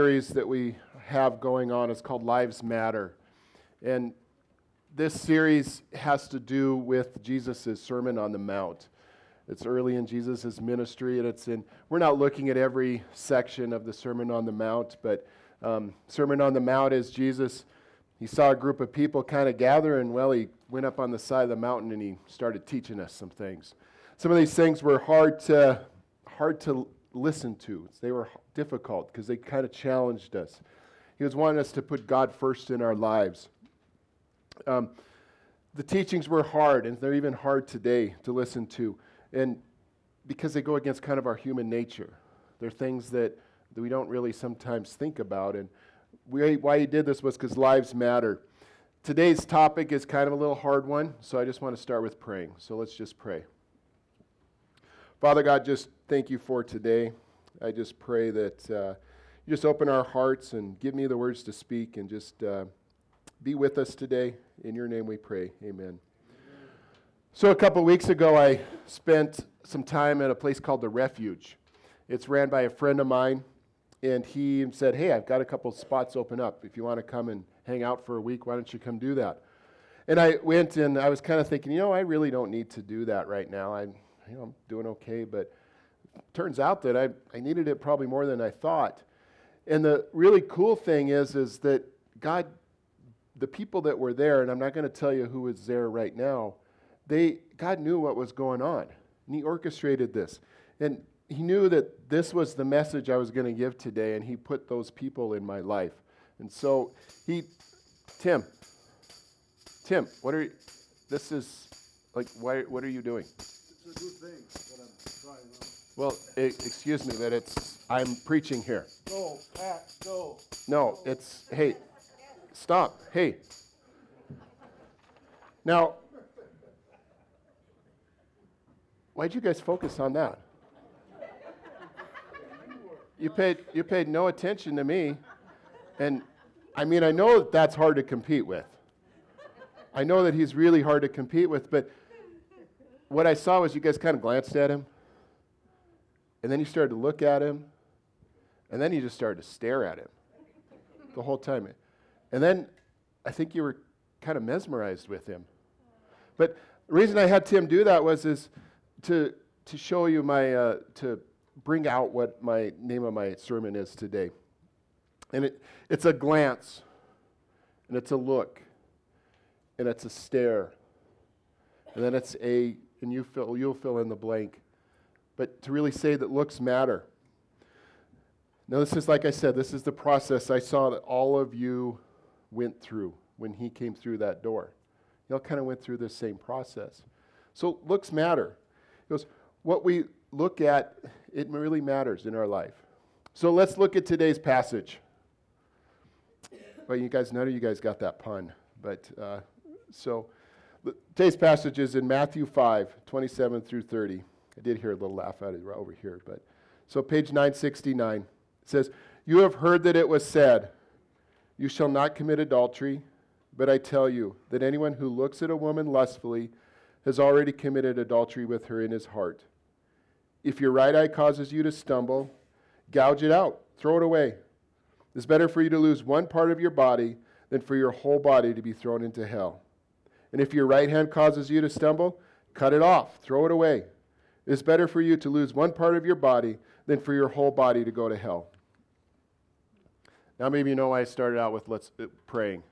series that we have going on is called Lives Matter. And this series has to do with Jesus' Sermon on the Mount. It's early in Jesus' ministry, and it's in, we're not looking at every section of the Sermon on the Mount, but um, Sermon on the Mount is Jesus, he saw a group of people kind of gather, and well, he went up on the side of the mountain and he started teaching us some things. Some of these things were hard to, hard to listen to. They were difficult because they kind of challenged us. He was wanting us to put God first in our lives. Um, the teachings were hard, and they're even hard today to listen to, and because they go against kind of our human nature. They're things that, that we don't really sometimes think about. And we, why he did this was because lives matter. Today's topic is kind of a little hard one, so I just want to start with praying. So let's just pray. Father God, just thank you for today. I just pray that uh, you just open our hearts and give me the words to speak and just uh, be with us today. In your name we pray. Amen. So, a couple weeks ago, I spent some time at a place called The Refuge. It's ran by a friend of mine, and he said, Hey, I've got a couple spots open up. If you want to come and hang out for a week, why don't you come do that? And I went and I was kind of thinking, you know, I really don't need to do that right now. I'm, you know, I'm doing okay, but turns out that I, I needed it probably more than I thought. And the really cool thing is, is that God, the people that were there, and I'm not going to tell you who is there right now, they, God knew what was going on. And He orchestrated this. And He knew that this was the message I was going to give today, and He put those people in my life. And so He, Tim, Tim, what are you, this is, like, why, what are you doing? It's a good thing, but I'm trying not. Well, e- excuse me, but it's, I'm preaching here. Go, Pat, go. No, it's, hey, stop, hey. Now, why'd you guys focus on that? You paid, you paid no attention to me. And I mean, I know that that's hard to compete with. I know that he's really hard to compete with, but what I saw was you guys kind of glanced at him, and then you started to look at him, and then you just started to stare at him the whole time. And then I think you were kind of mesmerized with him. But the reason I had Tim do that was is to, to show you my, uh, to bring out what my name of my sermon is today. And it, it's a glance, and it's a look, and it's a stare, and then it's a, and you fill, you'll fill in the blank. But to really say that looks matter. Now, this is, like I said, this is the process I saw that all of you went through when he came through that door. You all kind of went through this same process. So, looks matter. It goes, what we look at, it really matters in our life. So, let's look at today's passage. Well, you guys, none of you guys got that pun. But uh, so, today's passage is in Matthew 5, 27 through 30. I did hear a little laugh out of it over here. But so, page 969 says, You have heard that it was said, You shall not commit adultery. But I tell you that anyone who looks at a woman lustfully has already committed adultery with her in his heart. If your right eye causes you to stumble, gouge it out, throw it away. It's better for you to lose one part of your body than for your whole body to be thrown into hell. And if your right hand causes you to stumble, cut it off, throw it away. It's better for you to lose one part of your body than for your whole body to go to hell. Now, maybe you know why I started out with let's uh, praying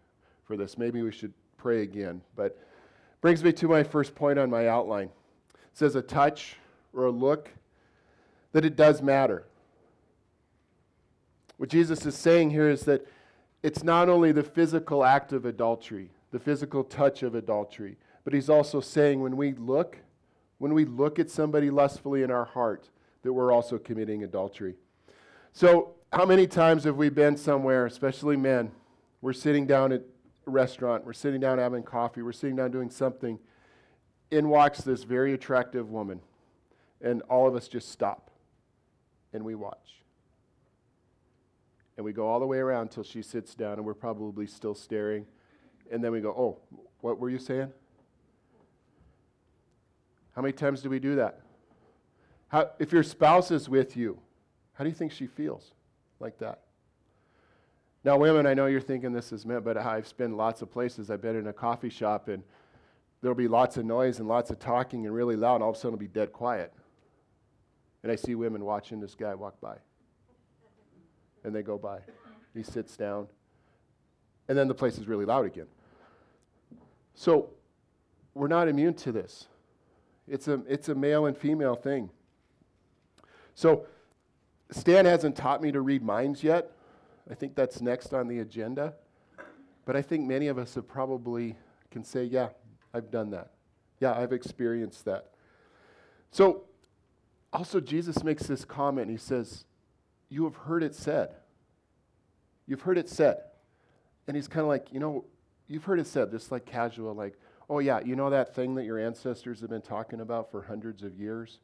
for this. Maybe we should pray again. But brings me to my first point on my outline. It says a touch or a look that it does matter. What Jesus is saying here is that it's not only the physical act of adultery, the physical touch of adultery, but he's also saying when we look, when we look at somebody lustfully in our heart, that we're also committing adultery. So, how many times have we been somewhere, especially men? We're sitting down at a restaurant, we're sitting down having coffee, we're sitting down doing something, in walks this very attractive woman, and all of us just stop and we watch. And we go all the way around until she sits down, and we're probably still staring. And then we go, Oh, what were you saying? How many times do we do that? How, if your spouse is with you, how do you think she feels like that? Now, women, I know you're thinking this is meant, but I've been lots of places. I've been in a coffee shop and there'll be lots of noise and lots of talking and really loud, and all of a sudden it'll be dead quiet. And I see women watching this guy walk by. And they go by. He sits down. And then the place is really loud again. So we're not immune to this. It's a, it's a male and female thing. So Stan hasn't taught me to read minds yet. I think that's next on the agenda. But I think many of us have probably can say, yeah, I've done that. Yeah, I've experienced that. So also Jesus makes this comment. He says, You have heard it said. You've heard it said. And he's kind of like, you know, you've heard it said, just like casual, like, oh yeah, you know that thing that your ancestors have been talking about for hundreds of years?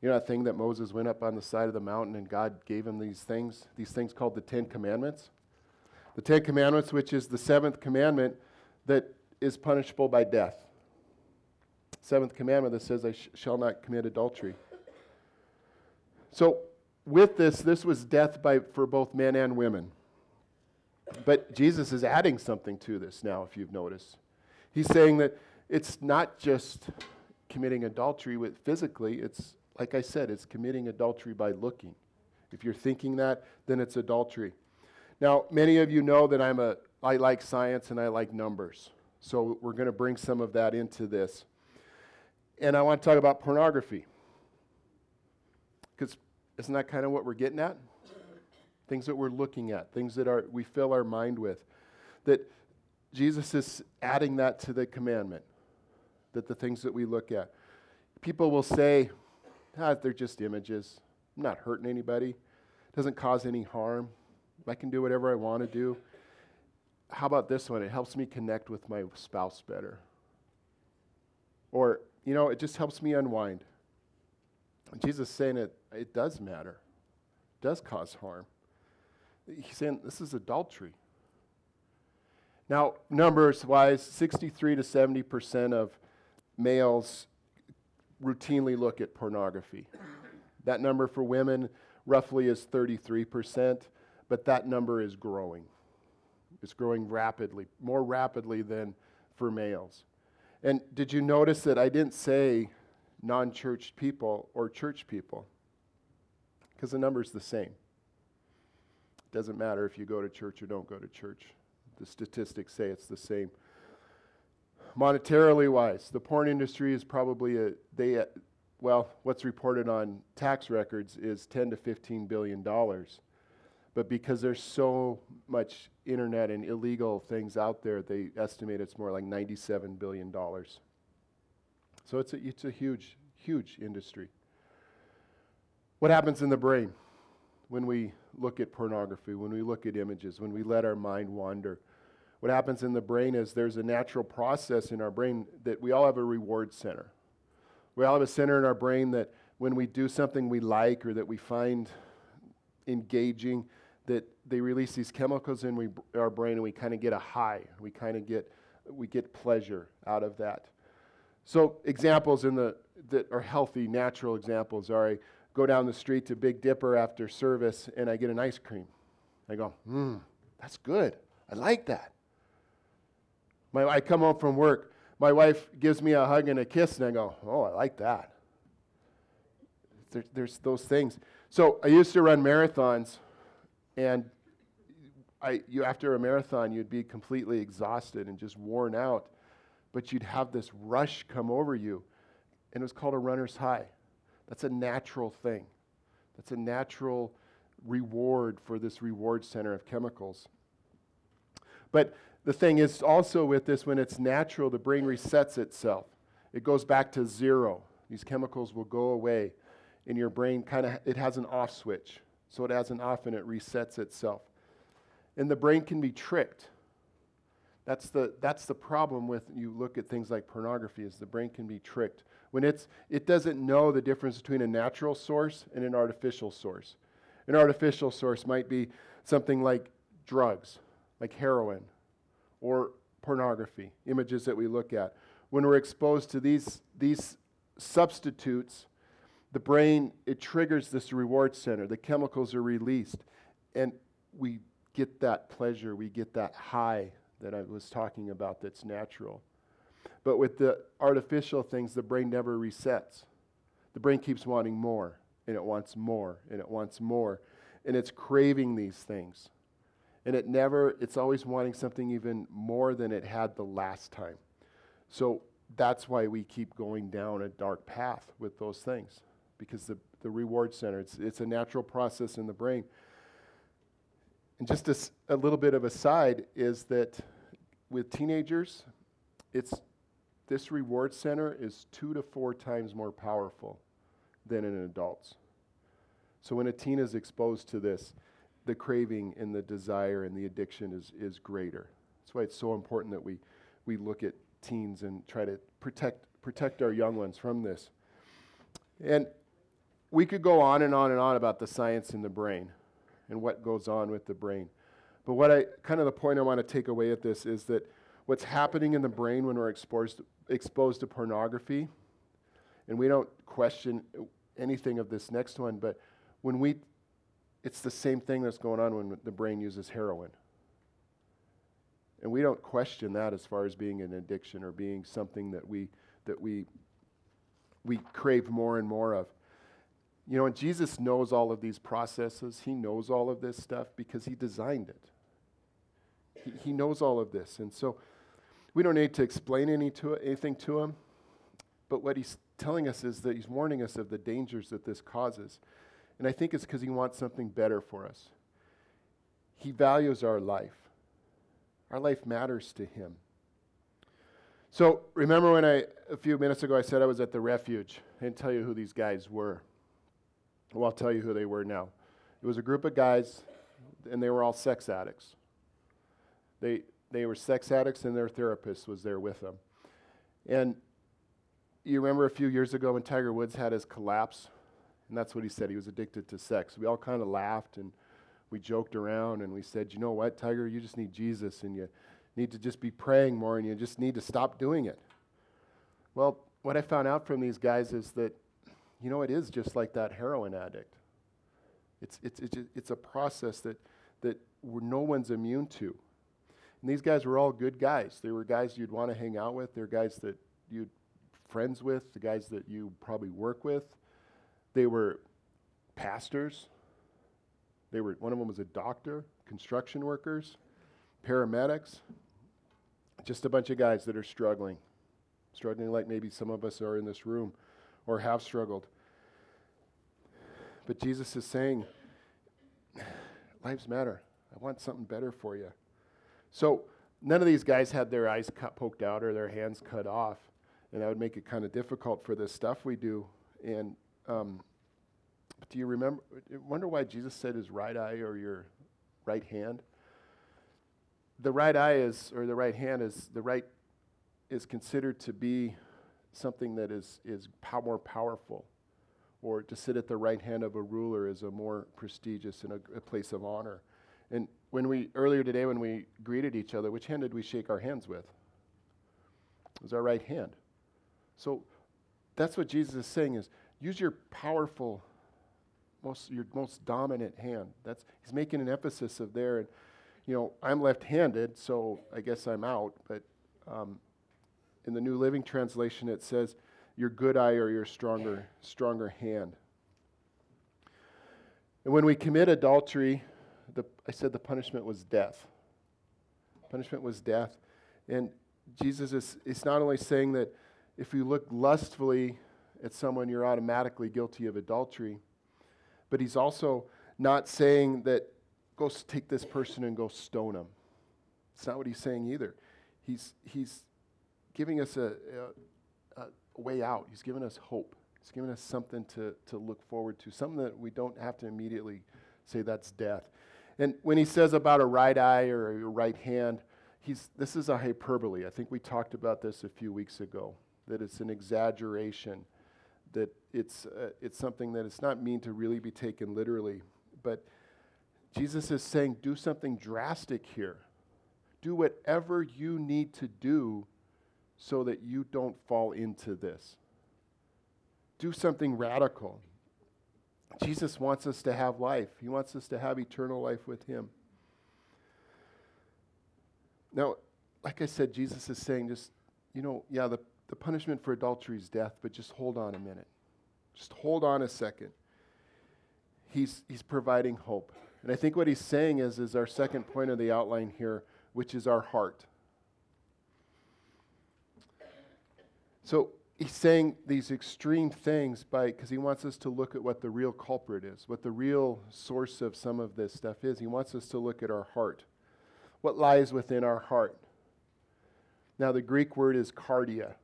You know that thing that Moses went up on the side of the mountain and God gave him these things, these things called the Ten Commandments? The Ten Commandments, which is the seventh commandment that is punishable by death. Seventh commandment that says, I sh- shall not commit adultery. So, with this, this was death by, for both men and women. But Jesus is adding something to this now, if you've noticed. He's saying that it's not just committing adultery with physically, it's like I said, it's committing adultery by looking. If you're thinking that, then it's adultery. Now, many of you know that I'm a I like science and I like numbers. So we're going to bring some of that into this. And I want to talk about pornography. Cuz isn't that kind of what we're getting at? Things that we're looking at, things that are we fill our mind with. That Jesus is adding that to the commandment. That the things that we look at. People will say, ah, they're just images. I'm not hurting anybody. It doesn't cause any harm. I can do whatever I want to do. How about this one? It helps me connect with my spouse better. Or, you know, it just helps me unwind. Jesus saying it, it does matter, it does cause harm. He's saying this is adultery. Now, numbers wise, 63 to 70% of males routinely look at pornography. That number for women roughly is 33%, but that number is growing. It's growing rapidly, more rapidly than for males. And did you notice that I didn't say non church people or church people? Because the number's the same. Doesn't matter if you go to church or don't go to church. The statistics say it's the same monetarily wise, the porn industry is probably a they uh, well, what's reported on tax records is 10 to 15 billion dollars. But because there's so much internet and illegal things out there, they estimate it's more like 97 billion dollars. So it's a, it's a huge, huge industry. What happens in the brain when we look at pornography, when we look at images, when we let our mind wander? what happens in the brain is there's a natural process in our brain that we all have a reward center. We all have a center in our brain that when we do something we like or that we find engaging, that they release these chemicals in we, our brain and we kind of get a high. We kind of get we get pleasure out of that. So examples in the that are healthy, natural examples are I go down the street to Big Dipper after service and I get an ice cream. I go, hmm, that's good. I like that. My, I come home from work, my wife gives me a hug and a kiss, and I go, oh, I like that. There, there's those things. So I used to run marathons, and I, you, after a marathon, you'd be completely exhausted and just worn out, but you'd have this rush come over you, and it was called a runner's high. That's a natural thing. That's a natural reward for this reward center of chemicals. But the thing is also with this, when it's natural, the brain resets itself. It goes back to zero. These chemicals will go away. And your brain kind of, it has an off switch. So it has an off and it resets itself. And the brain can be tricked. That's the, that's the problem with you look at things like pornography is the brain can be tricked. When it's, it doesn't know the difference between a natural source and an artificial source. An artificial source might be something like drugs, like heroin, or pornography, images that we look at. When we're exposed to these, these substitutes, the brain, it triggers this reward center. The chemicals are released, and we get that pleasure, we get that high that I was talking about that's natural. But with the artificial things, the brain never resets. The brain keeps wanting more, and it wants more, and it wants more. And it's craving these things. And it never, it's always wanting something even more than it had the last time. So that's why we keep going down a dark path with those things, because the, the reward center, it's, it's a natural process in the brain. And just a, a little bit of a side is that with teenagers, it's this reward center is two to four times more powerful than in adults. So when a teen is exposed to this, the craving and the desire and the addiction is, is greater. That's why it's so important that we, we look at teens and try to protect, protect our young ones from this. And we could go on and on and on about the science in the brain and what goes on with the brain. But what I kind of the point I want to take away at this is that what's happening in the brain when we're exposed exposed to pornography, and we don't question anything of this next one, but when we it's the same thing that's going on when the brain uses heroin. And we don't question that as far as being an addiction or being something that we that we we crave more and more of. You know, and Jesus knows all of these processes. He knows all of this stuff because he designed it. He, he knows all of this. And so we don't need to explain any to, anything to him. But what he's telling us is that he's warning us of the dangers that this causes. And I think it's because he wants something better for us. He values our life, our life matters to him. So remember when I, a few minutes ago, I said I was at the refuge. I didn't tell you who these guys were. Well, I'll tell you who they were now. It was a group of guys, and they were all sex addicts. They, they were sex addicts, and their therapist was there with them. And you remember a few years ago when Tiger Woods had his collapse? And that's what he said. He was addicted to sex. We all kind of laughed and we joked around and we said, you know what, Tiger, you just need Jesus and you need to just be praying more and you just need to stop doing it. Well, what I found out from these guys is that you know, it is just like that heroin addict. It's, it's, it's, it's a process that, that no one's immune to. And these guys were all good guys. They were guys you'd want to hang out with. They're guys that you'd friends with, the guys that you probably work with. They were pastors. They were one of them was a doctor, construction workers, paramedics. Just a bunch of guys that are struggling. Struggling like maybe some of us are in this room or have struggled. But Jesus is saying, lives matter. I want something better for you. So none of these guys had their eyes cut, poked out or their hands cut off, and that would make it kind of difficult for this stuff we do. And um, do you remember? Wonder why Jesus said his right eye or your right hand? The right eye is, or the right hand is, the right is considered to be something that is, is pow- more powerful. Or to sit at the right hand of a ruler is a more prestigious and a, a place of honor. And when we, earlier today, when we greeted each other, which hand did we shake our hands with? It was our right hand. So that's what Jesus is saying is use your powerful, most, your most dominant hand. That's, he's making an emphasis of there. And, you know, I'm left-handed, so I guess I'm out, but um, in the New Living Translation, it says, your good eye or your stronger, stronger hand. And when we commit adultery, the, I said the punishment was death. Punishment was death. And Jesus is, is not only saying that if you look lustfully at someone, you're automatically guilty of adultery, but he's also not saying that go take this person and go stone him. It's not what he's saying either. He's, he's giving us a, a, a way out. He's given us hope. He's given us something to, to look forward to, something that we don't have to immediately say that's death. And when he says about a right eye or a right hand, he's, this is a hyperbole. I think we talked about this a few weeks ago, that it's an exaggeration, that it's, uh, it's something that it's not mean to really be taken literally. But Jesus is saying, do something drastic here. Do whatever you need to do so that you don't fall into this. Do something radical. Jesus wants us to have life, He wants us to have eternal life with Him. Now, like I said, Jesus is saying just, you know, yeah, the, the punishment for adultery is death, but just hold on a minute. Just hold on a second. He's, he's providing hope. And I think what he's saying is, is our second point of the outline here, which is our heart. So he's saying these extreme things because he wants us to look at what the real culprit is, what the real source of some of this stuff is. He wants us to look at our heart. What lies within our heart? Now the Greek word is cardia.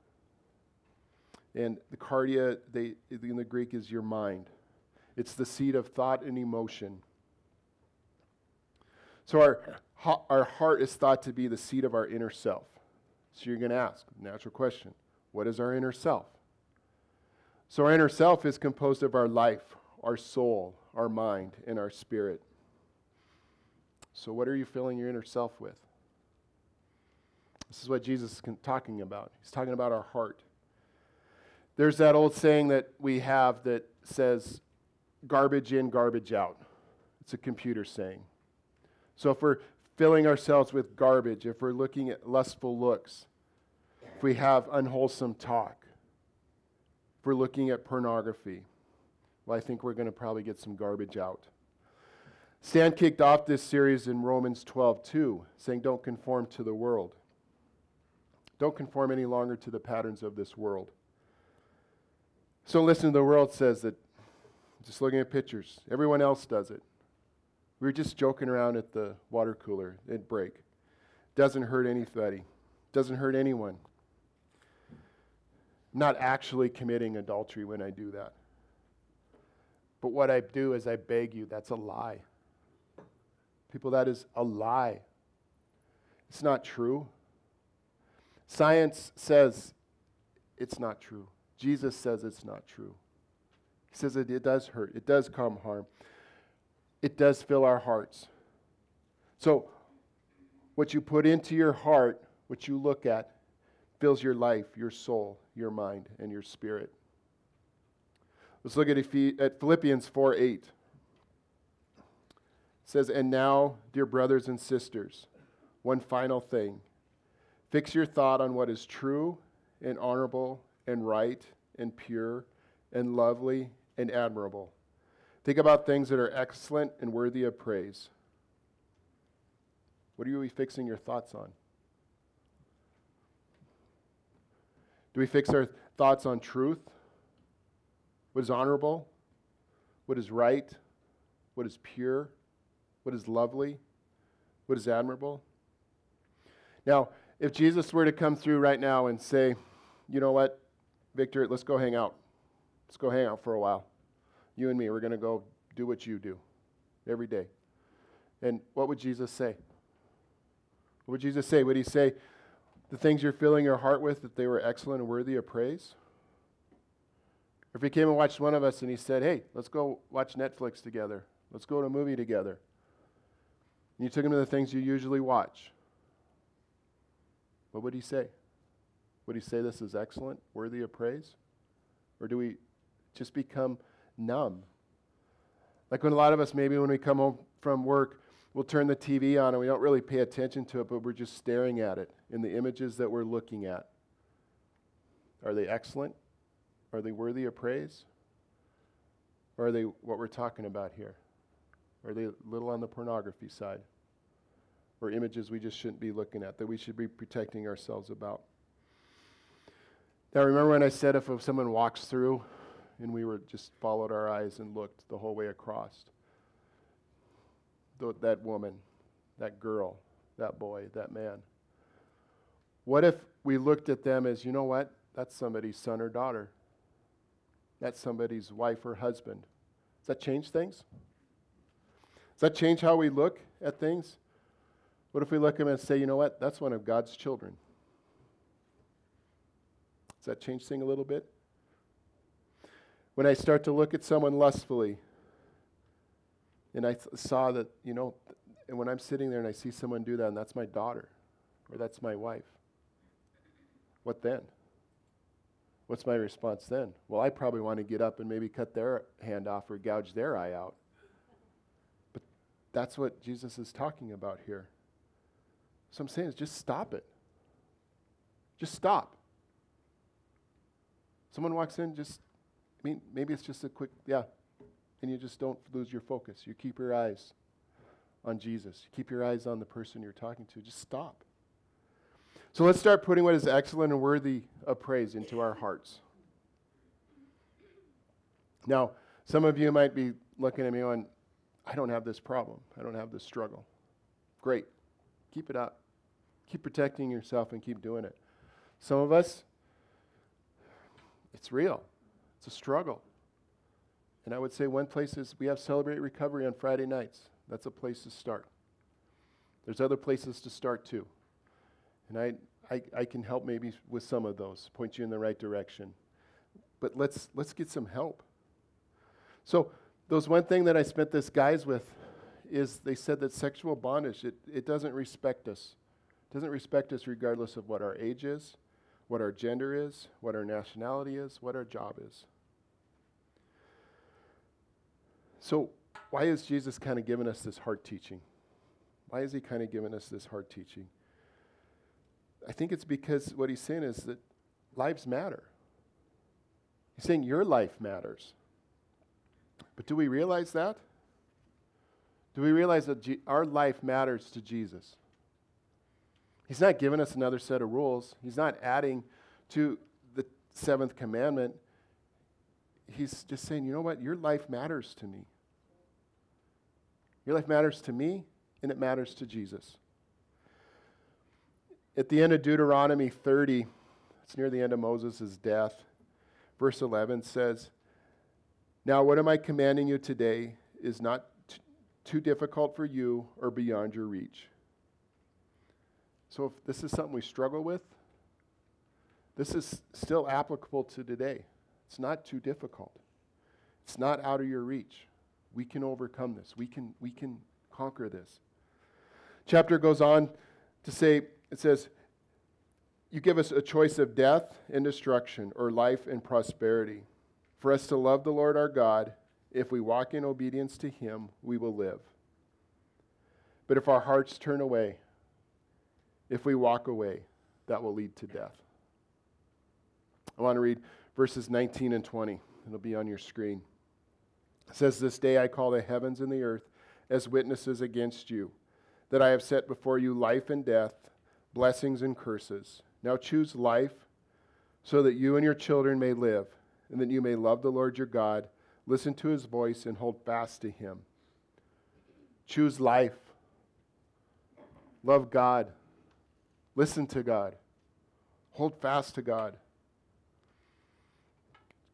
And the cardia they, in the Greek is your mind. It's the seat of thought and emotion. So our, our heart is thought to be the seat of our inner self. So you're going to ask, natural question, what is our inner self? So our inner self is composed of our life, our soul, our mind, and our spirit. So what are you filling your inner self with? This is what Jesus is talking about. He's talking about our heart. There's that old saying that we have that says, garbage in, garbage out. It's a computer saying. So if we're filling ourselves with garbage, if we're looking at lustful looks, we have unwholesome talk, if we're looking at pornography, well, I think we're going to probably get some garbage out. Stan kicked off this series in Romans 12, 2, saying, Don't conform to the world. Don't conform any longer to the patterns of this world. So listen, the world says that just looking at pictures, everyone else does it. We were just joking around at the water cooler at break. Doesn't hurt anybody, doesn't hurt anyone. Not actually committing adultery when I do that. But what I do is I beg you, that's a lie. People, that is a lie. It's not true. Science says it's not true. Jesus says it's not true. He says that it does hurt, it does come harm it does fill our hearts. So, what you put into your heart, what you look at, fills your life, your soul, your mind, and your spirit. Let's look at, at Philippians 4 8. It says, And now, dear brothers and sisters, one final thing. Fix your thought on what is true and honorable and right and pure and lovely and admirable. Think about things that are excellent and worthy of praise. What are you fixing your thoughts on? Do we fix our thoughts on truth? What is honorable? What is right? What is pure? What is lovely? What is admirable? Now, if Jesus were to come through right now and say, you know what, Victor, let's go hang out. Let's go hang out for a while you and me, we're going to go do what you do every day. And what would Jesus say? What would Jesus say? Would he say the things you're filling your heart with, that they were excellent and worthy of praise? Or if he came and watched one of us and he said, hey, let's go watch Netflix together, let's go to a movie together. And you took him to the things you usually watch, what would he say? Would he say this is excellent, worthy of praise? Or do we just become numb. Like when a lot of us, maybe when we come home from work, we'll turn the TV on and we don't really pay attention to it, but we're just staring at it in the images that we're looking at. Are they excellent? Are they worthy of praise? Or are they what we're talking about here? Are they a little on the pornography side? Or images we just shouldn't be looking at, that we should be protecting ourselves about? Now, remember when I said if someone walks through and we were just followed our eyes and looked the whole way across. Th- that woman, that girl, that boy, that man. What if we looked at them as, you know what? That's somebody's son or daughter. That's somebody's wife or husband. Does that change things? Does that change how we look at things? What if we look at them and say, you know what? That's one of God's children. Does that change things a little bit? when I start to look at someone lustfully, and I th- saw that, you know, and when I'm sitting there and I see someone do that, and that's my daughter, or that's my wife, what then? What's my response then? Well, I probably want to get up and maybe cut their hand off or gouge their eye out. But that's what Jesus is talking about here. So I'm saying is just stop it. Just stop. Someone walks in, just, I mean, maybe it's just a quick, yeah, and you just don't lose your focus. You keep your eyes on Jesus. You keep your eyes on the person you're talking to. Just stop. So let's start putting what is excellent and worthy of praise into our hearts. Now, some of you might be looking at me going, I don't have this problem. I don't have this struggle. Great. Keep it up. Keep protecting yourself and keep doing it. Some of us, it's real. It's a struggle. And I would say one place is we have Celebrate Recovery on Friday nights. That's a place to start. There's other places to start too. And I, I, I can help maybe with some of those, point you in the right direction. But let's, let's get some help. So, those one thing that I spent this guys with is they said that sexual bondage, it, it doesn't respect us. It doesn't respect us regardless of what our age is, what our gender is, what our nationality is, what our job is. So, why is Jesus kind of giving us this hard teaching? Why is he kind of giving us this hard teaching? I think it's because what he's saying is that lives matter. He's saying your life matters. But do we realize that? Do we realize that G- our life matters to Jesus? He's not giving us another set of rules. He's not adding to the seventh commandment. He's just saying, you know what? Your life matters to me. Your life matters to me, and it matters to Jesus. At the end of Deuteronomy 30, it's near the end of Moses' death, verse 11 says, Now, what am I commanding you today is not t- too difficult for you or beyond your reach. So, if this is something we struggle with, this is still applicable to today. It's not too difficult, it's not out of your reach. We can overcome this. We can, we can conquer this. Chapter goes on to say, it says, You give us a choice of death and destruction, or life and prosperity. For us to love the Lord our God, if we walk in obedience to Him, we will live. But if our hearts turn away, if we walk away, that will lead to death. I want to read verses 19 and 20. It'll be on your screen. It says, This day I call the heavens and the earth as witnesses against you, that I have set before you life and death, blessings and curses. Now choose life, so that you and your children may live, and that you may love the Lord your God, listen to his voice, and hold fast to him. Choose life. Love God. Listen to God. Hold fast to God.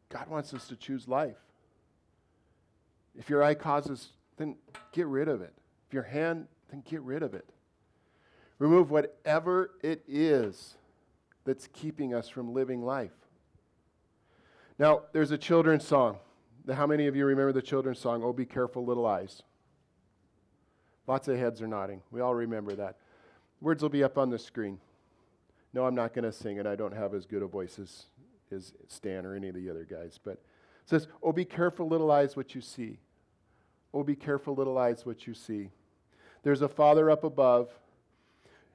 God wants us to choose life. If your eye causes, then get rid of it. If your hand, then get rid of it. Remove whatever it is that's keeping us from living life. Now, there's a children's song. How many of you remember the children's song, Oh Be Careful Little Eyes? Lots of heads are nodding. We all remember that. Words will be up on the screen. No, I'm not going to sing it. I don't have as good a voice as, as Stan or any of the other guys. But it says, Oh, be careful, little eyes, what you see. Oh, be careful, little eyes, what you see. There's a Father up above,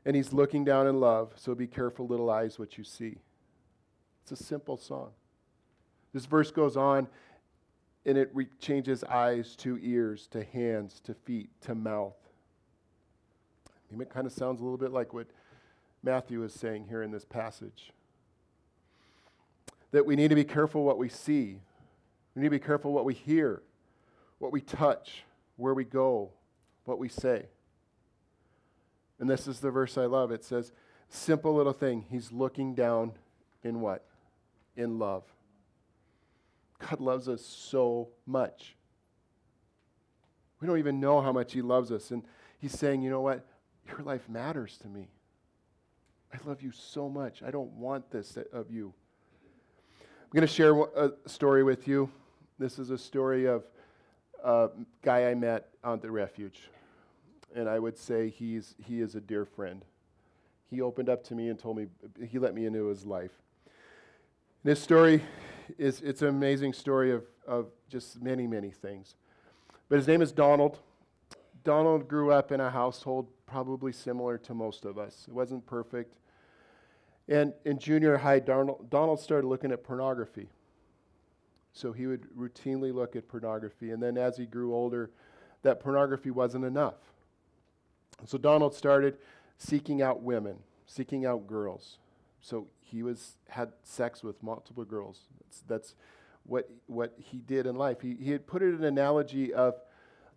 and He's looking down in love. So be careful, little eyes, what you see. It's a simple song. This verse goes on, and it re- changes eyes to ears, to hands, to feet, to mouth. It kind of sounds a little bit like what Matthew is saying here in this passage. That we need to be careful what we see, we need to be careful what we hear, what we touch, where we go, what we say. And this is the verse I love. It says, simple little thing. He's looking down in what? In love. God loves us so much. We don't even know how much He loves us. And He's saying, you know what? Your life matters to me. I love you so much. I don't want this of you. I'm going to share a story with you. This is a story of a guy I met on the refuge. And I would say he's, he is a dear friend. He opened up to me and told me, he let me into his life. This story is it's an amazing story of, of just many, many things. But his name is Donald. Donald grew up in a household probably similar to most of us. It wasn't perfect. And in junior high, Donald, Donald started looking at pornography. So he would routinely look at pornography. And then as he grew older, that pornography wasn't enough. So Donald started seeking out women, seeking out girls. So he was had sex with multiple girls. That's, that's what what he did in life. He he had put it in an analogy of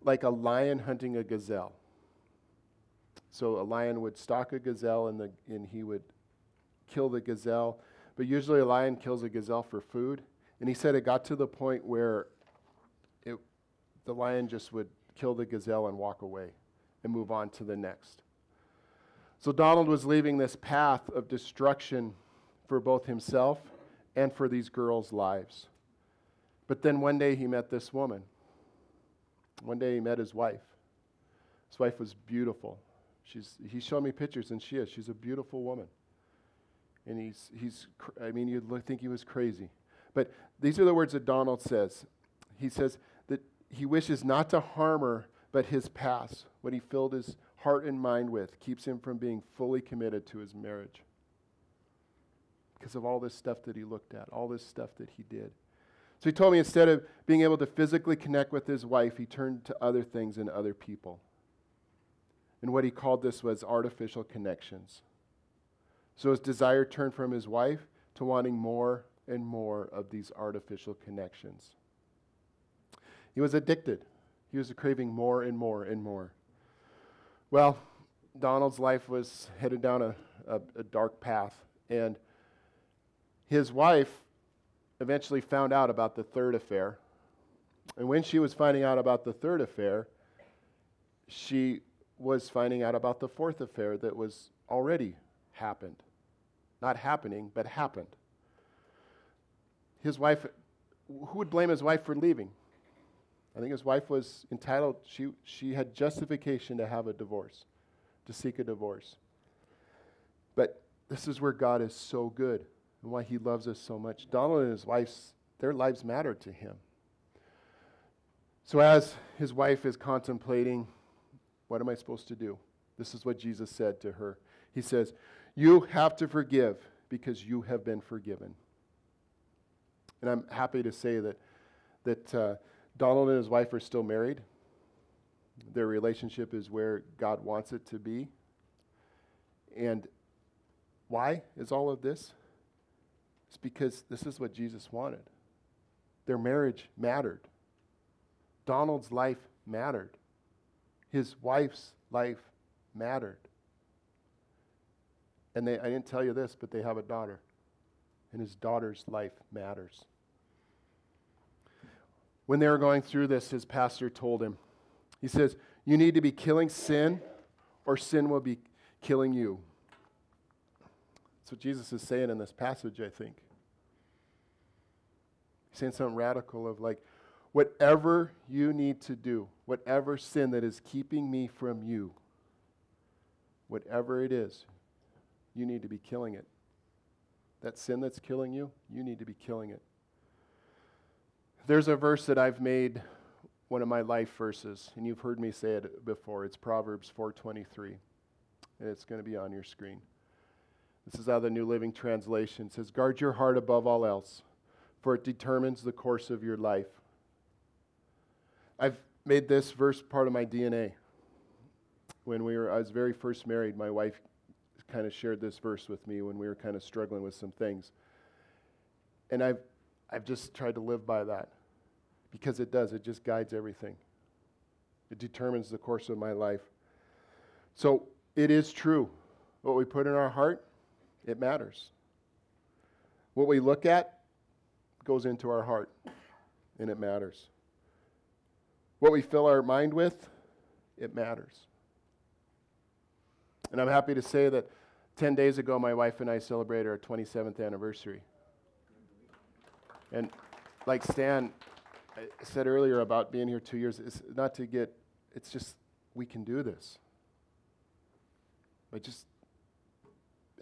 like a lion hunting a gazelle. So a lion would stalk a gazelle and the and he would kill the gazelle. But usually a lion kills a gazelle for food. And he said it got to the point where it, the lion just would kill the gazelle and walk away and move on to the next. So Donald was leaving this path of destruction for both himself and for these girls' lives. But then one day he met this woman. One day he met his wife. His wife was beautiful. She's, he showed me pictures, and she is. She's a beautiful woman. And he's, he's I mean, you'd look, think he was crazy. But these are the words that Donald says. He says that he wishes not to harm her, but his past, what he filled his heart and mind with, keeps him from being fully committed to his marriage. Because of all this stuff that he looked at, all this stuff that he did. So he told me instead of being able to physically connect with his wife, he turned to other things and other people. And what he called this was artificial connections. So his desire turned from his wife to wanting more and more of these artificial connections. He was addicted. He was craving more and more and more. Well, Donald's life was headed down a, a, a dark path, and his wife eventually found out about the third affair. And when she was finding out about the third affair, she was finding out about the fourth affair that was already happened. Not happening, but happened his wife, who would blame his wife for leaving? I think his wife was entitled, she, she had justification to have a divorce, to seek a divorce. But this is where God is so good and why he loves us so much. Donald and his wife, their lives matter to him. So as his wife is contemplating, what am I supposed to do? This is what Jesus said to her. He says, You have to forgive because you have been forgiven. And I'm happy to say that, that uh, Donald and his wife are still married. Their relationship is where God wants it to be. And why is all of this? It's because this is what Jesus wanted. Their marriage mattered. Donald's life mattered. His wife's life mattered. And they, I didn't tell you this, but they have a daughter. And his daughter's life matters. When they were going through this, his pastor told him, he says, You need to be killing sin, or sin will be killing you. That's what Jesus is saying in this passage, I think. He's saying something radical of like, whatever you need to do, whatever sin that is keeping me from you, whatever it is, you need to be killing it. That sin that's killing you, you need to be killing it. There's a verse that I've made one of my life verses, and you've heard me say it before. It's Proverbs 4:23, and it's going to be on your screen. This is out of the New Living Translation. It says, "Guard your heart above all else, for it determines the course of your life." I've made this verse part of my DNA. When we were, I was very first married, my wife kind of shared this verse with me when we were kind of struggling with some things. And I've I've just tried to live by that because it does. It just guides everything, it determines the course of my life. So it is true. What we put in our heart, it matters. What we look at goes into our heart, and it matters. What we fill our mind with, it matters. And I'm happy to say that 10 days ago, my wife and I celebrated our 27th anniversary. And like Stan said earlier about being here two years, it's not to get, it's just, we can do this. By just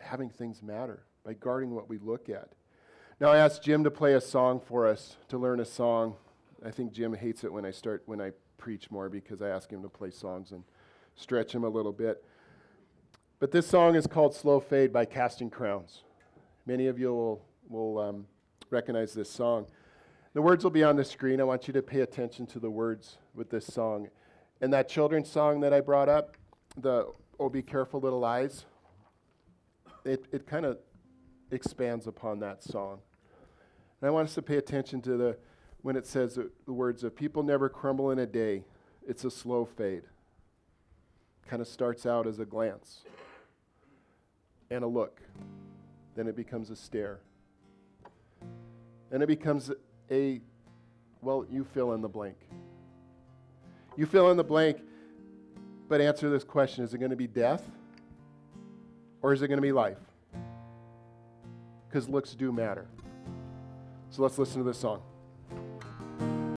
having things matter, by guarding what we look at. Now I asked Jim to play a song for us, to learn a song. I think Jim hates it when I start, when I preach more because I ask him to play songs and stretch him a little bit. But this song is called Slow Fade by Casting Crowns. Many of you will, will um, recognize this song. The words will be on the screen. I want you to pay attention to the words with this song. And that children's song that I brought up, the Oh Be Careful Little Eyes, it, it kind of expands upon that song. And I want us to pay attention to the when it says the, words of people never crumble in a day. It's a slow fade. Kind of starts out as a glance and a look. Then it becomes a stare. Then it becomes a, well, you fill in the blank. You fill in the blank, but answer this question is it going to be death or is it going to be life? Because looks do matter. So let's listen to this song.